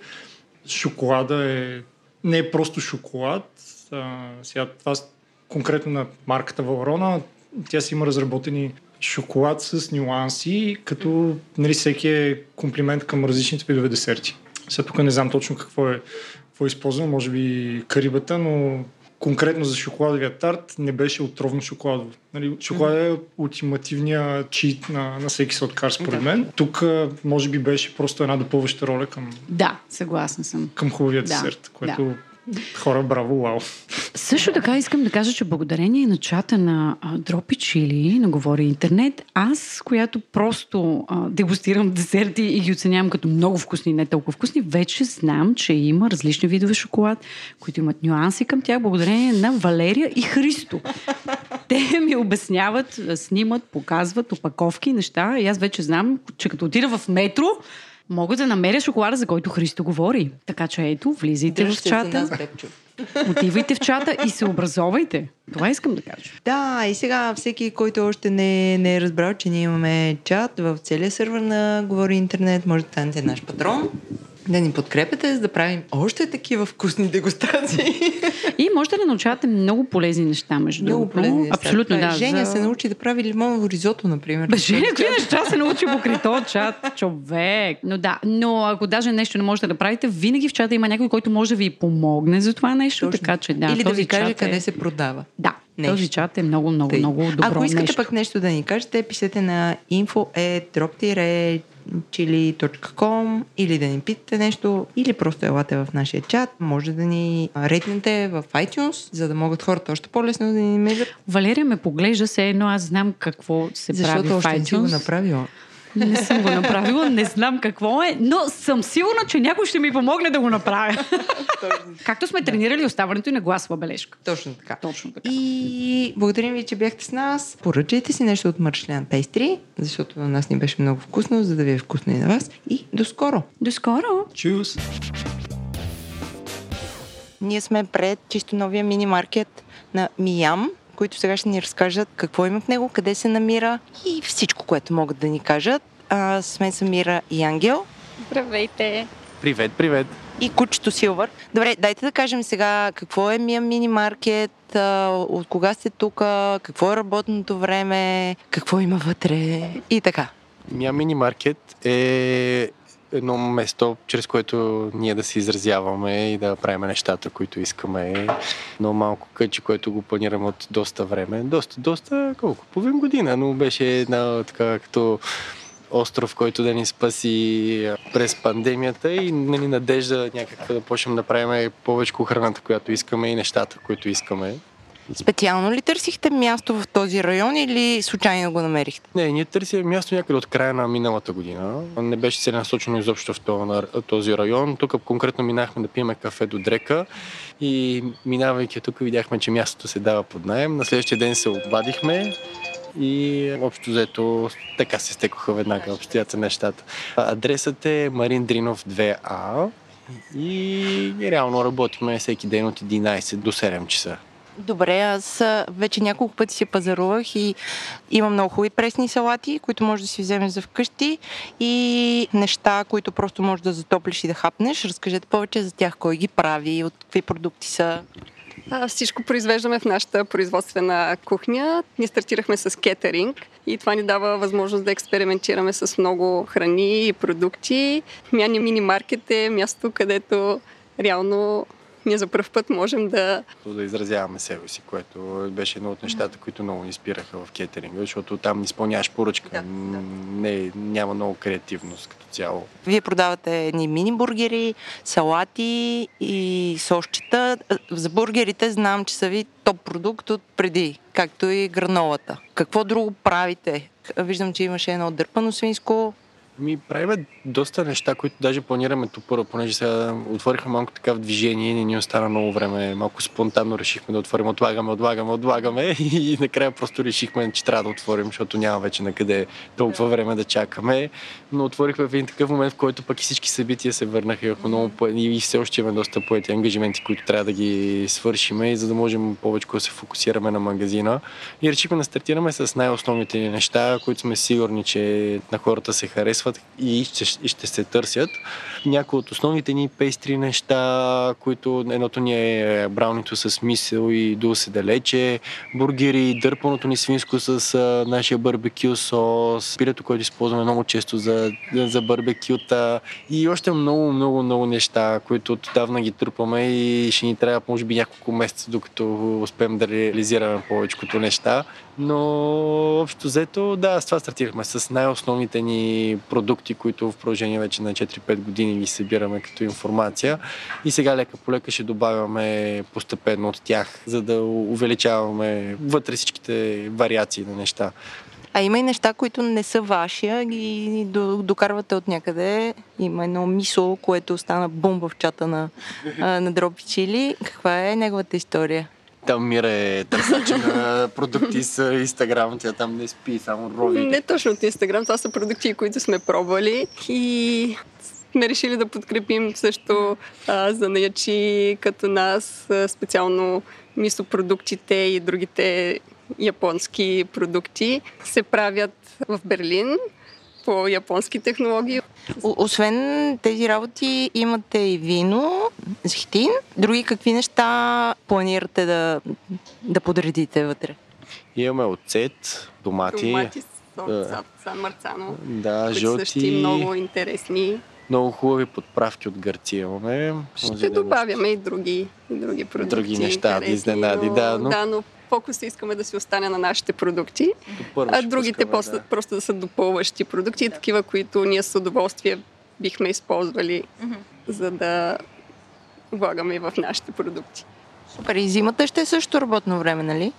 Шоколада е не е просто шоколад. А, сега това конкретно на марката Валрона, тя си има разработени шоколад с нюанси, като нали, всеки е комплимент към различните видове десерти. Сега тук не знам точно какво е, какво е използвано, може би карибата, но конкретно за шоколадовия тарт не беше отровно шоколадово. Нали, шоколад е ултимативния чит на, на всеки сладкар, според да. мен. Тук може би беше просто една допълваща роля към... Да, съгласна съм. Към хубавия да. десерт, което да. Хора, браво, вау. Също така искам да кажа, че благодарение на чата на Дропи Чили, на Говори Интернет, аз, която просто а, дегустирам десерти и ги оценявам като много вкусни, не толкова вкусни, вече знам, че има различни видове шоколад, които имат нюанси към тях, благодарение на Валерия и Христо. Те ми обясняват, снимат, показват опаковки, неща и аз вече знам, че като отида в метро, мога да намеря шоколада, за който Христо говори. Така че ето, влизайте в чата. Отивайте в чата и се образовайте. Това искам да кажа. Да, и сега всеки, който още не, не е разбрал, че ние имаме чат в целия сервер на Говори Интернет, може да станете наш патрон да ни подкрепяте, за да правим още такива вкусни дегустации. И можете да научавате много полезни неща, между Много другото. полезни неща. Абсолютно, да. Женя за... се научи да прави лимоново ризото, например. Бе, Женя, какви неща се научи покрай този чат? Човек. Но да, но ако даже нещо не можете да правите, винаги в чата има някой, който може да ви помогне за това нещо, Точно. така че да. Или да ви каже е... къде се продава. Да, нещо. Този чат е много, много, Тъй. много добро Ако искате нещо. пък нещо да ни кажете, пишете на info chili.com или да ни питате нещо, или просто елате в нашия чат. Може да ни ретнете в iTunes, за да могат хората още по-лесно да ни намерят. Валерия ме поглежда се едно, аз знам какво се Защото прави в iTunes. Защото още не си го направила. Не съм го направила, не знам какво е, но съм сигурна, че някой ще ми помогне да го направя. Както сме тренирали оставането и на гласова бележка. Точно така. Точно така. И благодарим ви, че бяхте с нас. Поръчайте си нещо от Мършлян Пейстри, защото на нас ни беше много вкусно, за да ви е вкусно и на вас. И до скоро! До скоро! Чус! Ние сме пред чисто новия мини маркет на Миям, които сега ще ни разкажат какво има в него, къде се намира и всичко, което могат да ни кажат. А, с мен са Мира и Ангел. Здравейте! Привет, привет! И кучето Силвър. Добре, дайте да кажем сега какво е Мия Мини Маркет, от кога сте тук, какво е работното време, какво има вътре и така. Мия Мини Маркет е едно место, чрез което ние да се изразяваме и да правим нещата, които искаме. Но малко къче, което го планираме от доста време. Доста, доста, колко? Половин година, но беше една така като остров, който да ни спаси през пандемията и нали, надежда някаква да почнем да правим повече храната, която искаме и нещата, които искаме. Специално ли търсихте място в този район или случайно го намерихте? Не, ние търсим място някъде от края на миналата година. Не беше целенасочено изобщо в този район. Тук конкретно минахме да пиеме кафе до Дрека и минавайки тук видяхме, че мястото се дава под найем. На следващия ден се обадихме и общо взето така се стекоха веднага обстоята нещата. Адресът е Марин Дринов 2А и реално работиме всеки ден от 11 до 7 часа. Добре, аз вече няколко пъти си пазарувах и имам много хубави пресни салати, които може да си вземеш за вкъщи и неща, които просто можеш да затоплиш и да хапнеш. Разкажете повече за тях, кой ги прави, от какви продукти са. Всичко произвеждаме в нашата производствена кухня. Ние стартирахме с кетеринг и това ни дава възможност да експериментираме с много храни и продукти. Мяни мини маркет е място, където реално ние за първ път можем да... Да изразяваме себе си, което беше едно от нещата, които много ни спираха в кетеринга, защото там изпълняваш поръчка. Да, да. Не, няма много креативност като цяло. Вие продавате едни мини бургери, салати и сосчета. За бургерите знам, че са ви топ продукт от преди, както и гранолата. Какво друго правите? Виждам, че имаше едно дърпано свинско, Ми правим доста неща, които даже планираме топъра, понеже сега отворихме малко така в движение, не ни остана много време, малко спонтанно решихме да отворим, отлагаме, отлагаме, отлагаме (laughs) и накрая просто решихме, че трябва да отворим, защото няма вече на къде толкова време да чакаме. Но отворихме в един такъв момент, в който пък и всички събития се върнаха и, много, и все още имаме доста поети ангажименти, които трябва да ги свършиме за да можем повече да се фокусираме на магазина. И решихме да стартираме с най-основните ни неща, които сме сигурни, че на хората се харесват и ще, и ще се търсят. Някои от основните ни пейстри неща, които едното ни е браунито с мисъл и дул се далече, бургери, дърпаното ни свинско с а, нашия барбекю сос, пилето, което използваме много често за, за барбекюта и още много, много, много неща, които отдавна ги трупаме и ще ни трябва може би няколко месеца, докато успеем да реализираме повечето неща. Но общо взето, да, с това стартирахме с най-основните ни продукти, които в продължение вече на 4-5 години ги събираме като информация. И сега лека по лека ще добавяме постепенно от тях, за да увеличаваме вътре всичките вариации на неща. А има и неща, които не са ваши, а ги до- докарвате от някъде. Има едно мисо, което стана бомба в чата на, на Дропи Чили. Каква е неговата история? Там Мира е търсач на (laughs) продукти с Инстаграм, тя там не спи, само рови. Не точно от Инстаграм, това са продукти, които сме пробвали и сме решили да подкрепим също а, занаячи като нас, специално мисопродуктите и другите японски продукти се правят в Берлин по японски технологии. О- освен тези работи, имате и вино, зехтин. Други какви неща планирате да, да подредите вътре? Имаме оцет, домати, Домати, сорт, Да. Сан- Марцано, да, които жълти, много интересни. много хубави подправки от Гърция имаме. Ще да добавяме и други, и други продукти. Други неща, да интересни, изненади, но, да, но- да, но фокуса искаме да си остане на нашите продукти, а другите пускаме, просто, да. просто да са допълващи продукти, да. такива, които ние с удоволствие бихме използвали, за да влагаме и в нашите продукти. Супер. И зимата ще е също работно време, нали?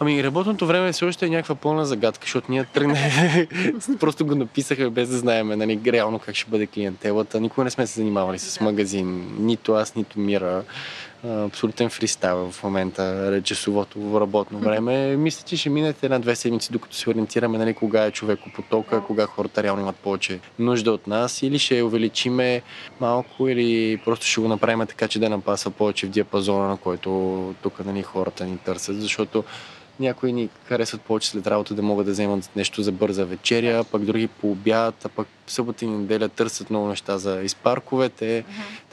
Ами работното време все още е някаква пълна загадка, защото ние тръгне... (laughs) просто го написахме без да знаем нали, реално как ще бъде клиентелата. Никога не сме се занимавали с магазин. Нито аз, нито Мира. Абсолютен фристайл в момента, часовото работно време. Мисля, че ще минат една-две седмици, докато се ориентираме нали, кога е човекопотока, кога хората реално имат повече нужда от нас. Или ще увеличиме малко, или просто ще го направим така, че да напасва повече в диапазона, на който тук нали, хората ни търсят. Защото някои ни харесват повече след работа да могат да вземат нещо за бърза вечеря, пък други по обяд, а пък събота и неделя търсят много неща за изпарковете.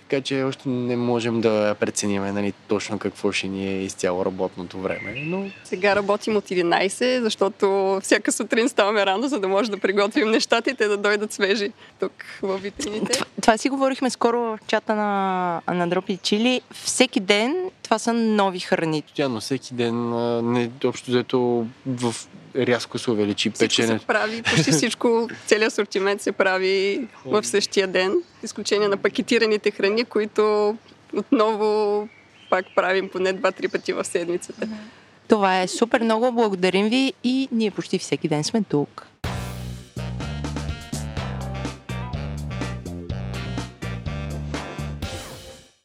Така че още не можем да прецениме нали, точно какво ще ни е изцяло работното време. Но Сега работим от 11, защото всяка сутрин ставаме рано, за да може да приготвим нещата и те да дойдат свежи тук в витрините. Това, това си говорихме скоро в чата на, на Дропи Чили. Всеки ден това са нови храни. постоянно, всеки ден, не, общо взето в рязко се увеличи печене. се прави, почти всичко, целият асортимент се прави в същия ден, изключение на пакетираните храни, които отново пак правим поне 2-3 пъти в седмицата. Това е супер много. Благодарим ви и ние почти всеки ден сме тук.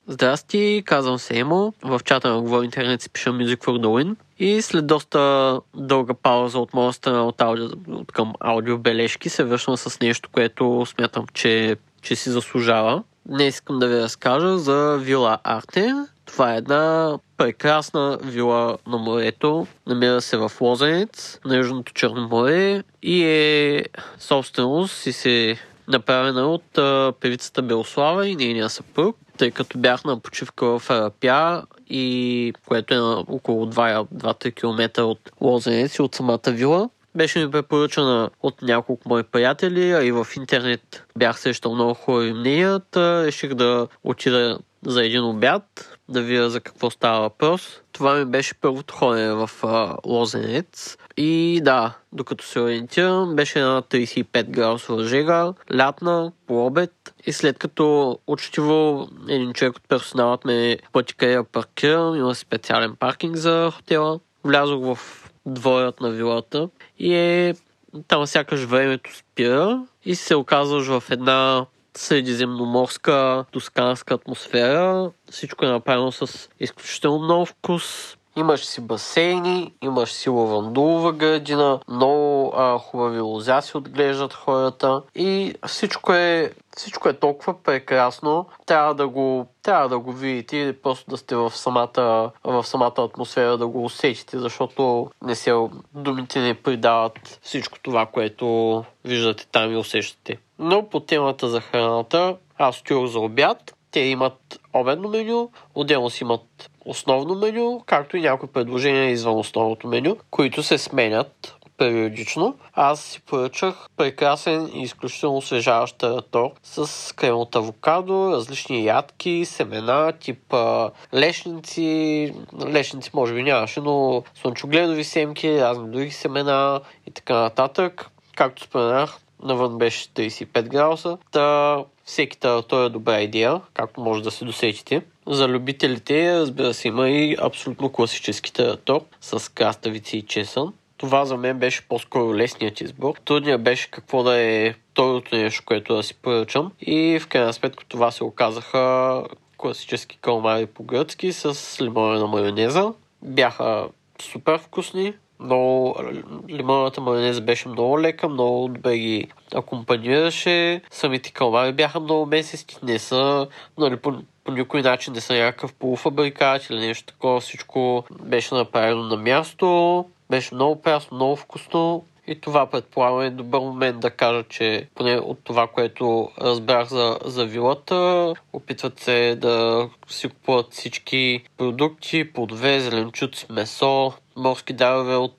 Здрасти, казвам се Емо. В чата на Говори Интернет си пиша Music for the Win. И след доста дълга пауза от моя страна от, аудио, от към аудиобележки се връщам с нещо, което смятам, че, че си заслужава. Днес искам да ви разкажа за Вила Арте. Това е една прекрасна вила на морето. Намира се в Лозенец, на Южното Черно море и е собственост и се направена от а, певицата Белослава и нейния съпруг, тъй като бях на почивка в Арапя и което е на около 2-3 км от Лозенец и от самата вила. Беше ми препоръчана от няколко мои приятели, а и в интернет бях срещал много хубави мнения. Реших да отида за един обяд, да видя за какво става въпрос. Това ми беше първото ходене в а, Лозенец. И да, докато се ориентирам, беше една 35 градусова жега, лятна, по обед. И след като учтиво един човек от персоналът ме пъти къде да паркирам, има специален паркинг за хотела, влязох в дворят на вилата и е там сякаш времето спира и се оказваш в една средиземноморска, тосканска атмосфера. Всичко е направено с изключително много вкус. Имаш си басейни, имаш си лавандулова градина, много а, хубави лозя си отглеждат хората и всичко е, всичко е толкова прекрасно. Трябва да го, трябва да го видите или просто да сте в самата, в самата атмосфера да го усетите, защото не се, думите не придават всичко това, което виждате там и усещате. Но по темата за храната, аз отидох за обяд. Те имат обедно меню, отделно си имат основно меню, както и някои предложения извън основното меню, които се сменят периодично. Аз си поръчах прекрасен и изключително освежаващ таратор с крем от авокадо, различни ядки, семена, тип а, лешници. Лешници може би нямаше, но слънчогледови семки, разни други семена и така нататък. Както споменах, навън беше 35 градуса. Та всеки таратор е добра идея, както може да се досетите. За любителите, разбира се, има и абсолютно класически таратор с краставици и чесън. Това за мен беше по-скоро лесният избор. Трудният беше какво да е второто нещо, което да си поръчам. И в крайна сметка това се оказаха класически калмари по-гръцки с лимонена майонеза. Бяха супер вкусни, много лимонната майонеза беше много лека, много добре ги акомпанираше. Самите калмари бяха много месести, не са, нали, по, по никой начин не са някакъв полуфабрикат или нещо такова. Всичко беше направено на място, беше много прясно, много вкусно. И това предполагам е добър момент да кажа, че поне от това, което разбрах за, за вилата, опитват се да си купуват всички продукти, плодове, зеленчуци, месо, морски дарове от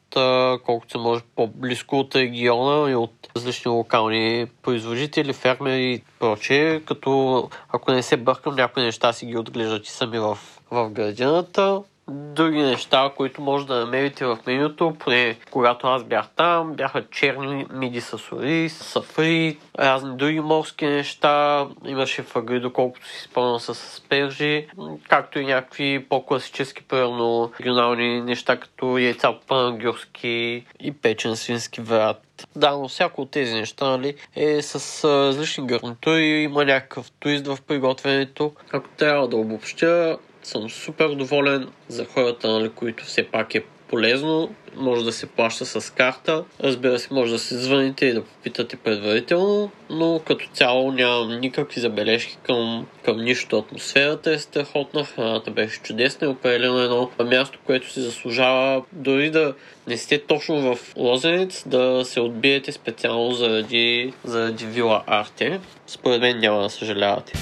колкото се може по-близко от региона и от различни локални производители, фермери и прочее, като ако не се бъркам, някои неща си ги отглеждат и сами в, в градината други неща, които може да намерите в менюто, поне когато аз бях там, бяха черни миди с ориз, сафри, разни други морски неща, имаше фагри, доколкото си спомням с аспержи, както и някакви по-класически, примерно регионални неща, като яйца пангюрски и печен свински врат. Да, но всяко от тези неща нали, е с различни гарнитури, има някакъв туист в приготвянето. Ако трябва да обобщя, съм супер доволен за хората, нали, които все пак е полезно. Може да се плаща с карта. Разбира се, може да се звъните и да попитате предварително, но като цяло нямам никакви забележки към, към нищо. Атмосферата е страхотна, храната беше чудесна и определено едно място, което си заслужава дори да не сте точно в Лозенец, да се отбиете специално заради, заради Вила Арте. Според мен няма да съжалявате.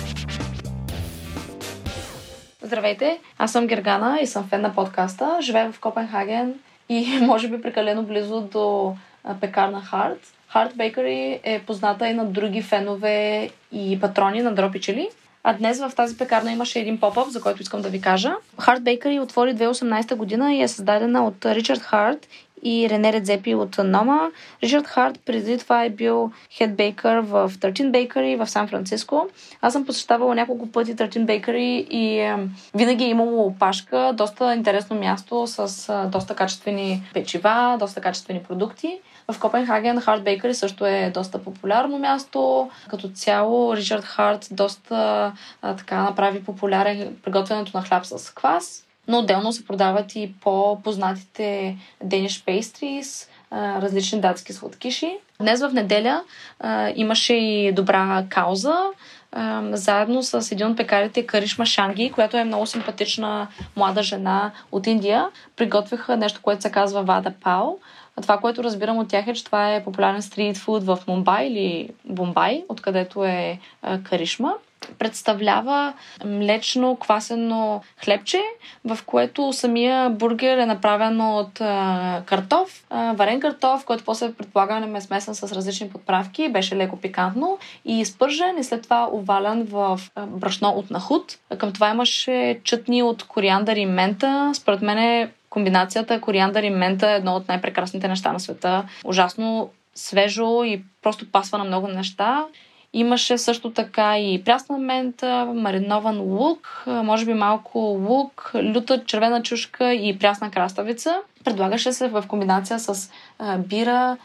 Здравейте, аз съм Гергана и съм фен на подкаста. Живея в Копенхаген и (laughs) може би прекалено близо до пекарна Харт. Харт Bakery е позната и на други фенове и патрони на Дропичели. А днес в тази пекарна имаше един поп-ап, за който искам да ви кажа. Харт Bakery отвори 2018 година и е създадена от Ричард Харт и Рене Редзепи от Нома. Ричард Харт преди това е бил хедбейкър в 13 Bakery в Сан Франциско. Аз съм посещавала няколко пъти 13 Bakery и е, винаги е имало опашка, доста интересно място с е, доста качествени печива, доста качествени продукти. В Копенхаген Харт Бейкъри също е доста популярно място. Като цяло Ричард Харт доста а, така направи популярен приготвянето на хляб с квас но отделно се продават и по-познатите Danish pastries, различни датски сладкиши. Днес в неделя а, имаше и добра кауза, а, заедно с един от пекарите Каришма Шанги, която е много симпатична млада жена от Индия. Приготвиха нещо, което се казва Вада Пао. Това, което разбирам от тях е, че това е популярен стрит фуд в Мумбай или Бомбай, откъдето е а, Каришма. Представлява млечно квасено хлебче, в което самия бургер е направен от а, картоф, а, варен картоф, който после предполагаме е смесен с различни подправки, беше леко пикантно и изпържен и след това овалян в брашно от нахут. Към това имаше чътни от кориандър и мента. Според мен е комбинацията кориандър и мента е едно от най-прекрасните неща на света. Ужасно свежо и просто пасва на много неща. Имаше също така и прясна мента, маринован лук, може би малко лук, люта червена чушка и прясна краставица. Предлагаше се в комбинация с бира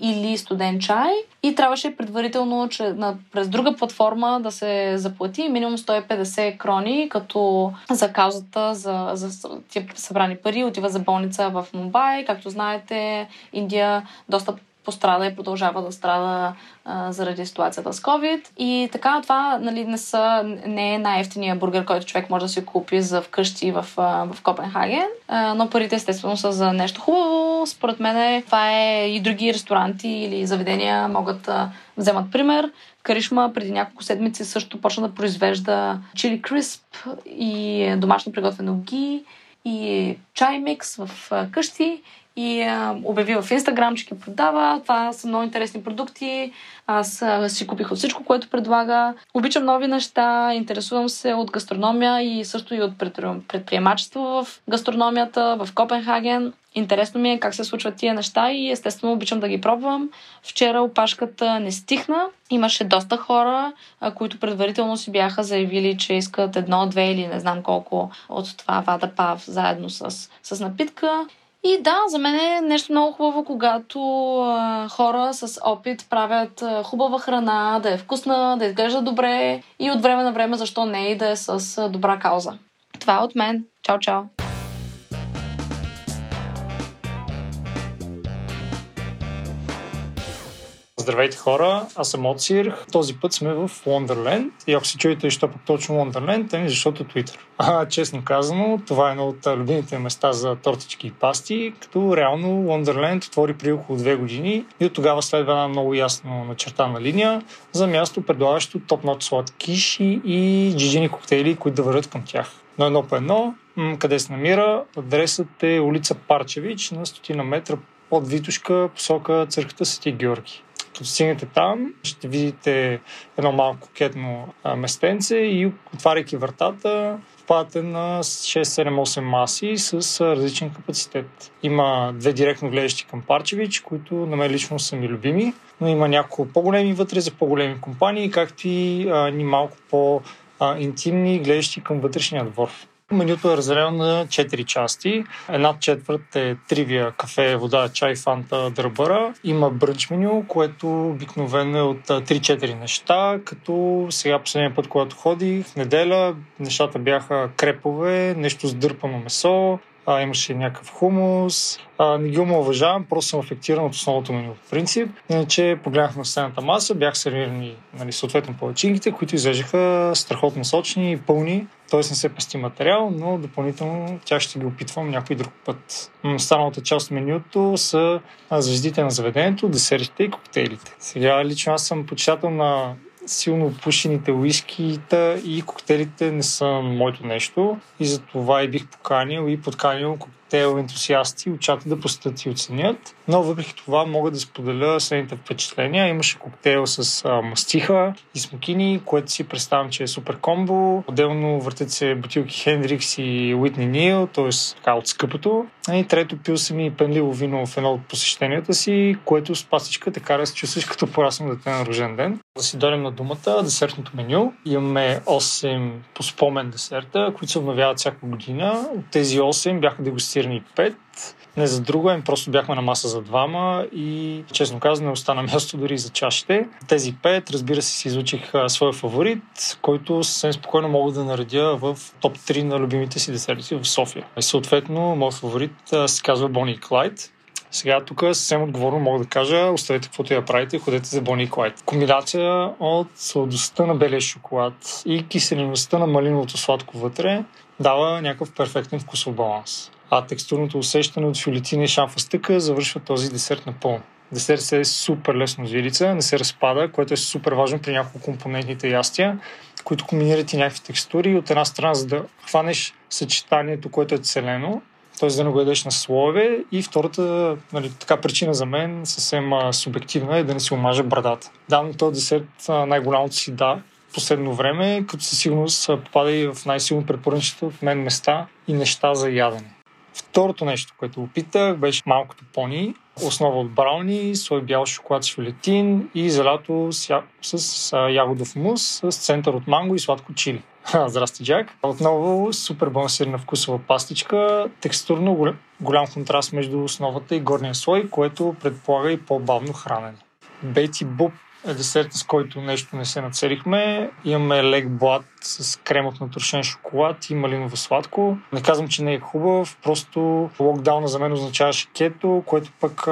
или студен чай и трябваше предварително че, на, през друга платформа да се заплати минимум 150 крони, като за каузата за, за тия събрани пари отива за болница в Мумбай. Както знаете, Индия доста пострада и продължава да страда а, заради ситуацията с COVID. И така, това нали, не, са, не е най-ефтиния бургер, който човек може да си купи за вкъщи в, в Копенхаген, а, но парите естествено са за нещо хубаво. Според мен това е и други ресторанти или заведения могат да вземат пример. Каришма преди няколко седмици също почна да произвежда чили крисп и домашно приготвено ги и чай микс в къщи и а, обяви в Инстаграм, че ги продава. Това са много интересни продукти. Аз а, си купих от всичко, което предлага. Обичам нови неща, интересувам се от гастрономия и също и от предприемачество в гастрономията в Копенхаген. Интересно ми е как се случват тия неща и естествено обичам да ги пробвам. Вчера опашката не стихна. Имаше доста хора, които предварително си бяха заявили, че искат едно, две или не знам колко от това вада пав заедно с, с напитка. И да, за мен е нещо много хубаво, когато а, хора с опит правят а, хубава храна, да е вкусна, да изглежда добре и от време на време, защо не и да е с а, добра кауза. Това е от мен. Чао, чао! Здравейте хора, аз съм Оцирх. Този път сме в Wonderland. И ако се чуете, защо пък точно Wonderland, ами защото Twitter. (laughs) А, честно казано, това е едно от любимите места за тортички и пасти, като реално Wonderland отвори при около две години и от тогава следва една много ясно начертана линия за място, предлагащо топ-нот сладкиши и джиджини коктейли, които да вървят към тях. Но едно по едно, къде се намира, адресът е улица Парчевич на стотина метра от Витушка, посока църквата Свети Георги като стигнете там, ще видите едно малко кетно местенце и отваряйки вратата, попадате на 6-7-8 маси с различен капацитет. Има две директно гледащи към Парчевич, които на мен лично са ми любими, но има няколко по-големи вътре за по-големи компании, както и а, ни малко по-интимни, гледащи към вътрешния двор. Менюто е разделено на 4 части. Една четвърт е тривия, кафе, вода, чай, фанта, дърбара. Има брънч меню, което обикновено е от 3-4 неща, като сега последния път, когато ходих, в неделя, нещата бяха крепове, нещо с дърпано месо, а, имаше някакъв хумус. А, не ги уважавам, просто съм афектиран от основното меню. В принцип, иначе погледнах на сцената маса, бях сервирани нали, съответно палачинките, които изглеждаха страхотно сочни и пълни, т.е. не се пести материал, но допълнително тя ще ги опитвам някой друг път. Останалата част от менюто са звездите на заведението, десертите и коктейлите. Сега лично аз съм почитател на силно пушените уискита и коктейлите не са моето нещо. И за това и бих поканил и подканил коктейл ентусиасти очакват да посетят и оценят. Но въпреки това мога да споделя следните впечатления. Имаше коктейл с а, мастиха и смокини, което си представям, че е супер комбо. Отделно въртят се бутилки Хендрикс и Уитни Нил, т.е. така от скъпото. И трето пил съм и пенливо вино в едно от посещенията си, което с пасичка така да се чувстваш като порасно дете на рожен ден. Да си дойдем на думата, десертното меню. Имаме 8 по спомен десерта, които се обновяват всяка година. От тези 8 бяха дегустирани 5 не за друго, им просто бяхме на маса за двама и честно казано не остана (laughs) място дори за чашите. Тези пет, разбира се, си изучих своя фаворит, който съвсем спокойно мога да наредя в топ 3 на любимите си десерти в София. И съответно, моят фаворит се казва Бони Клайд. Сега тук съвсем отговорно мога да кажа, оставете каквото я правите, ходете за Бони Клайд. Комбинация от сладостта на белия шоколад и киселеността на малиновото сладко вътре дава някакъв перфектен вкусов баланс а текстурното усещане от фиолетина и шамфа стъка завършва този десерт напълно. Десерт се е супер лесно с вилица, не се разпада, което е супер важно при няколко компонентните ястия, които комбинират и някакви текстури. От една страна, за да хванеш съчетанието, което е целено, т.е. да не го ядеш на слоеве. И втората нали, така причина за мен, съвсем субективна, е да не си омажа брадата. Давам този десерт най-голямото си да, последно време, като със сигурност попада и в най-силно препоръчните от мен места и неща за ядене. Второто нещо, което опитах, беше малкото пони, основа от брауни, слой бял шоколад с филетин и залято с, я... с ягодов мус с център от манго и сладко чили. Здрасти, Джак. Отново супер балансирана вкусова пастичка, текстурно голям, голям контраст между основата и горния слой, което предполага и по-бавно хранене. Бейти Буб е десерт, с който нещо не се нацелихме. Имаме лек блат с крем от натрошен шоколад и малиново сладко. Не казвам, че не е хубав, просто локдауна за мен означаваше кето, което пък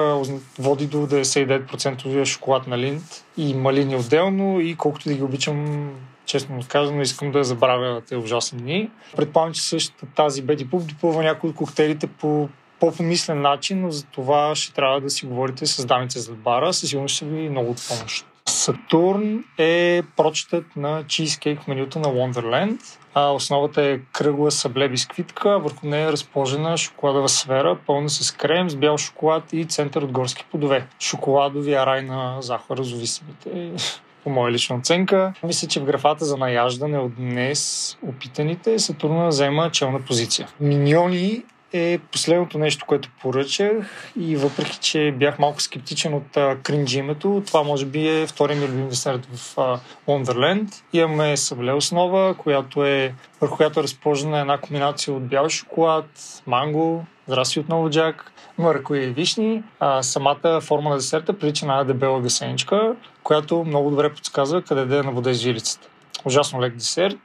води до 99% шоколад на линд и малини отделно и колкото да ги обичам честно казано, искам да забравя тези ужасни дни. Предполагам, че същата тази Беди Пуп допълва някои от коктейлите по по-помислен начин, но за това ще трябва да си говорите с дамите зад бара. Със сигурност ще ви много от помощ. Сатурн е прочетът на чизкейк менюто на Wonderland. А, основата е кръгла сабле бисквитка, върху нея е разположена шоколадова сфера, пълна с крем, с бял шоколад и център от горски плодове. Шоколадовия рай на захарозависимите (laughs) по моя лична оценка. Мисля, че в графата за наяждане от днес опитаните Сатурна взема челна позиция. Миньони е последното нещо, което поръчах и въпреки, че бях малко скептичен от кринджи името, това може би е втория ми любим десерт в а, Wonderland. Имаме събле основа, която е, върху която е разположена една комбинация от бял шоколад, манго, здрасти отново Джак, маракуя и вишни. А, самата форма на десерта прилича на една дебела гасеничка, която много добре подсказва къде да е на вода жилицата. Ужасно лек десерт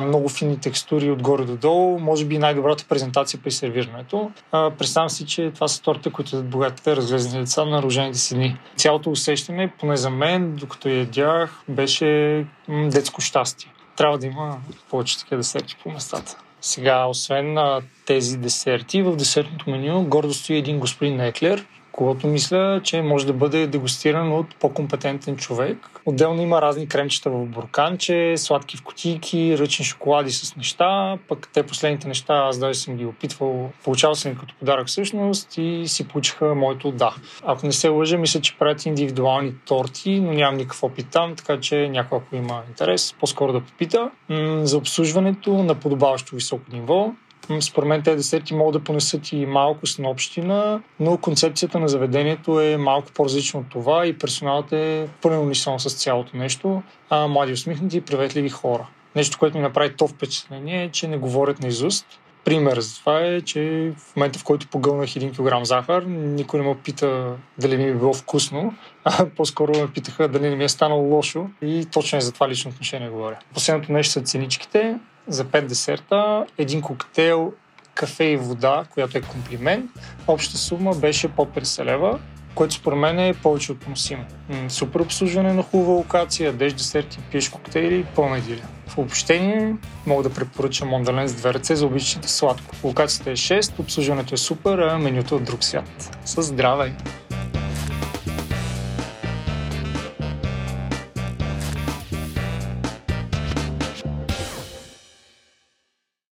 много фини текстури отгоре до долу, може би най-добрата презентация при сервирането. представям си, че това са торта, които богатите разглезени деца на рожените си дни. Цялото усещане, поне за мен, докато ядях, беше детско щастие. Трябва да има повече такива десерти по местата. Сега, освен на тези десерти, в десертното меню гордо стои един господин Еклер, когото мисля, че може да бъде дегустиран от по-компетентен човек. Отделно има разни кремчета в бурканче, сладки в кутийки, ръчни шоколади с неща, пък те последните неща аз даже съм ги опитвал, получавал съм ги като подарък всъщност и си получиха моето да. Ако не се лъжа, мисля, че правят индивидуални торти, но нямам никакъв опит там, така че някой, ако има интерес, по-скоро да попита. За обслужването на подобаващо високо ниво, според мен тези десерти могат да понесат и малко снобщина, но концепцията на заведението е малко по-различна от това и персоналът е пълен унисон с цялото нещо. А, млади усмихнати и приветливи хора. Нещо, което ми направи то впечатление е, че не говорят на изуст. Пример за това е, че в момента, в който погълнах 1 кг захар, никой не ме пита дали ми е било вкусно, а по-скоро ме питаха дали не ми е станало лошо и точно е за това лично отношение говоря. Последното нещо са ценичките за 5 десерта, един коктейл, кафе и вода, която е комплимент. Общата сума беше под 50 лева, което според мен е повече от поносимо. Супер обслужване на хубава локация, деш десерти, пиеш коктейли, пълна идилия. В обобщение мога да препоръчам Мондален с две ръце за обичните сладко. Локацията е 6, обслужването е супер, а менюто е от друг свят. С здраве!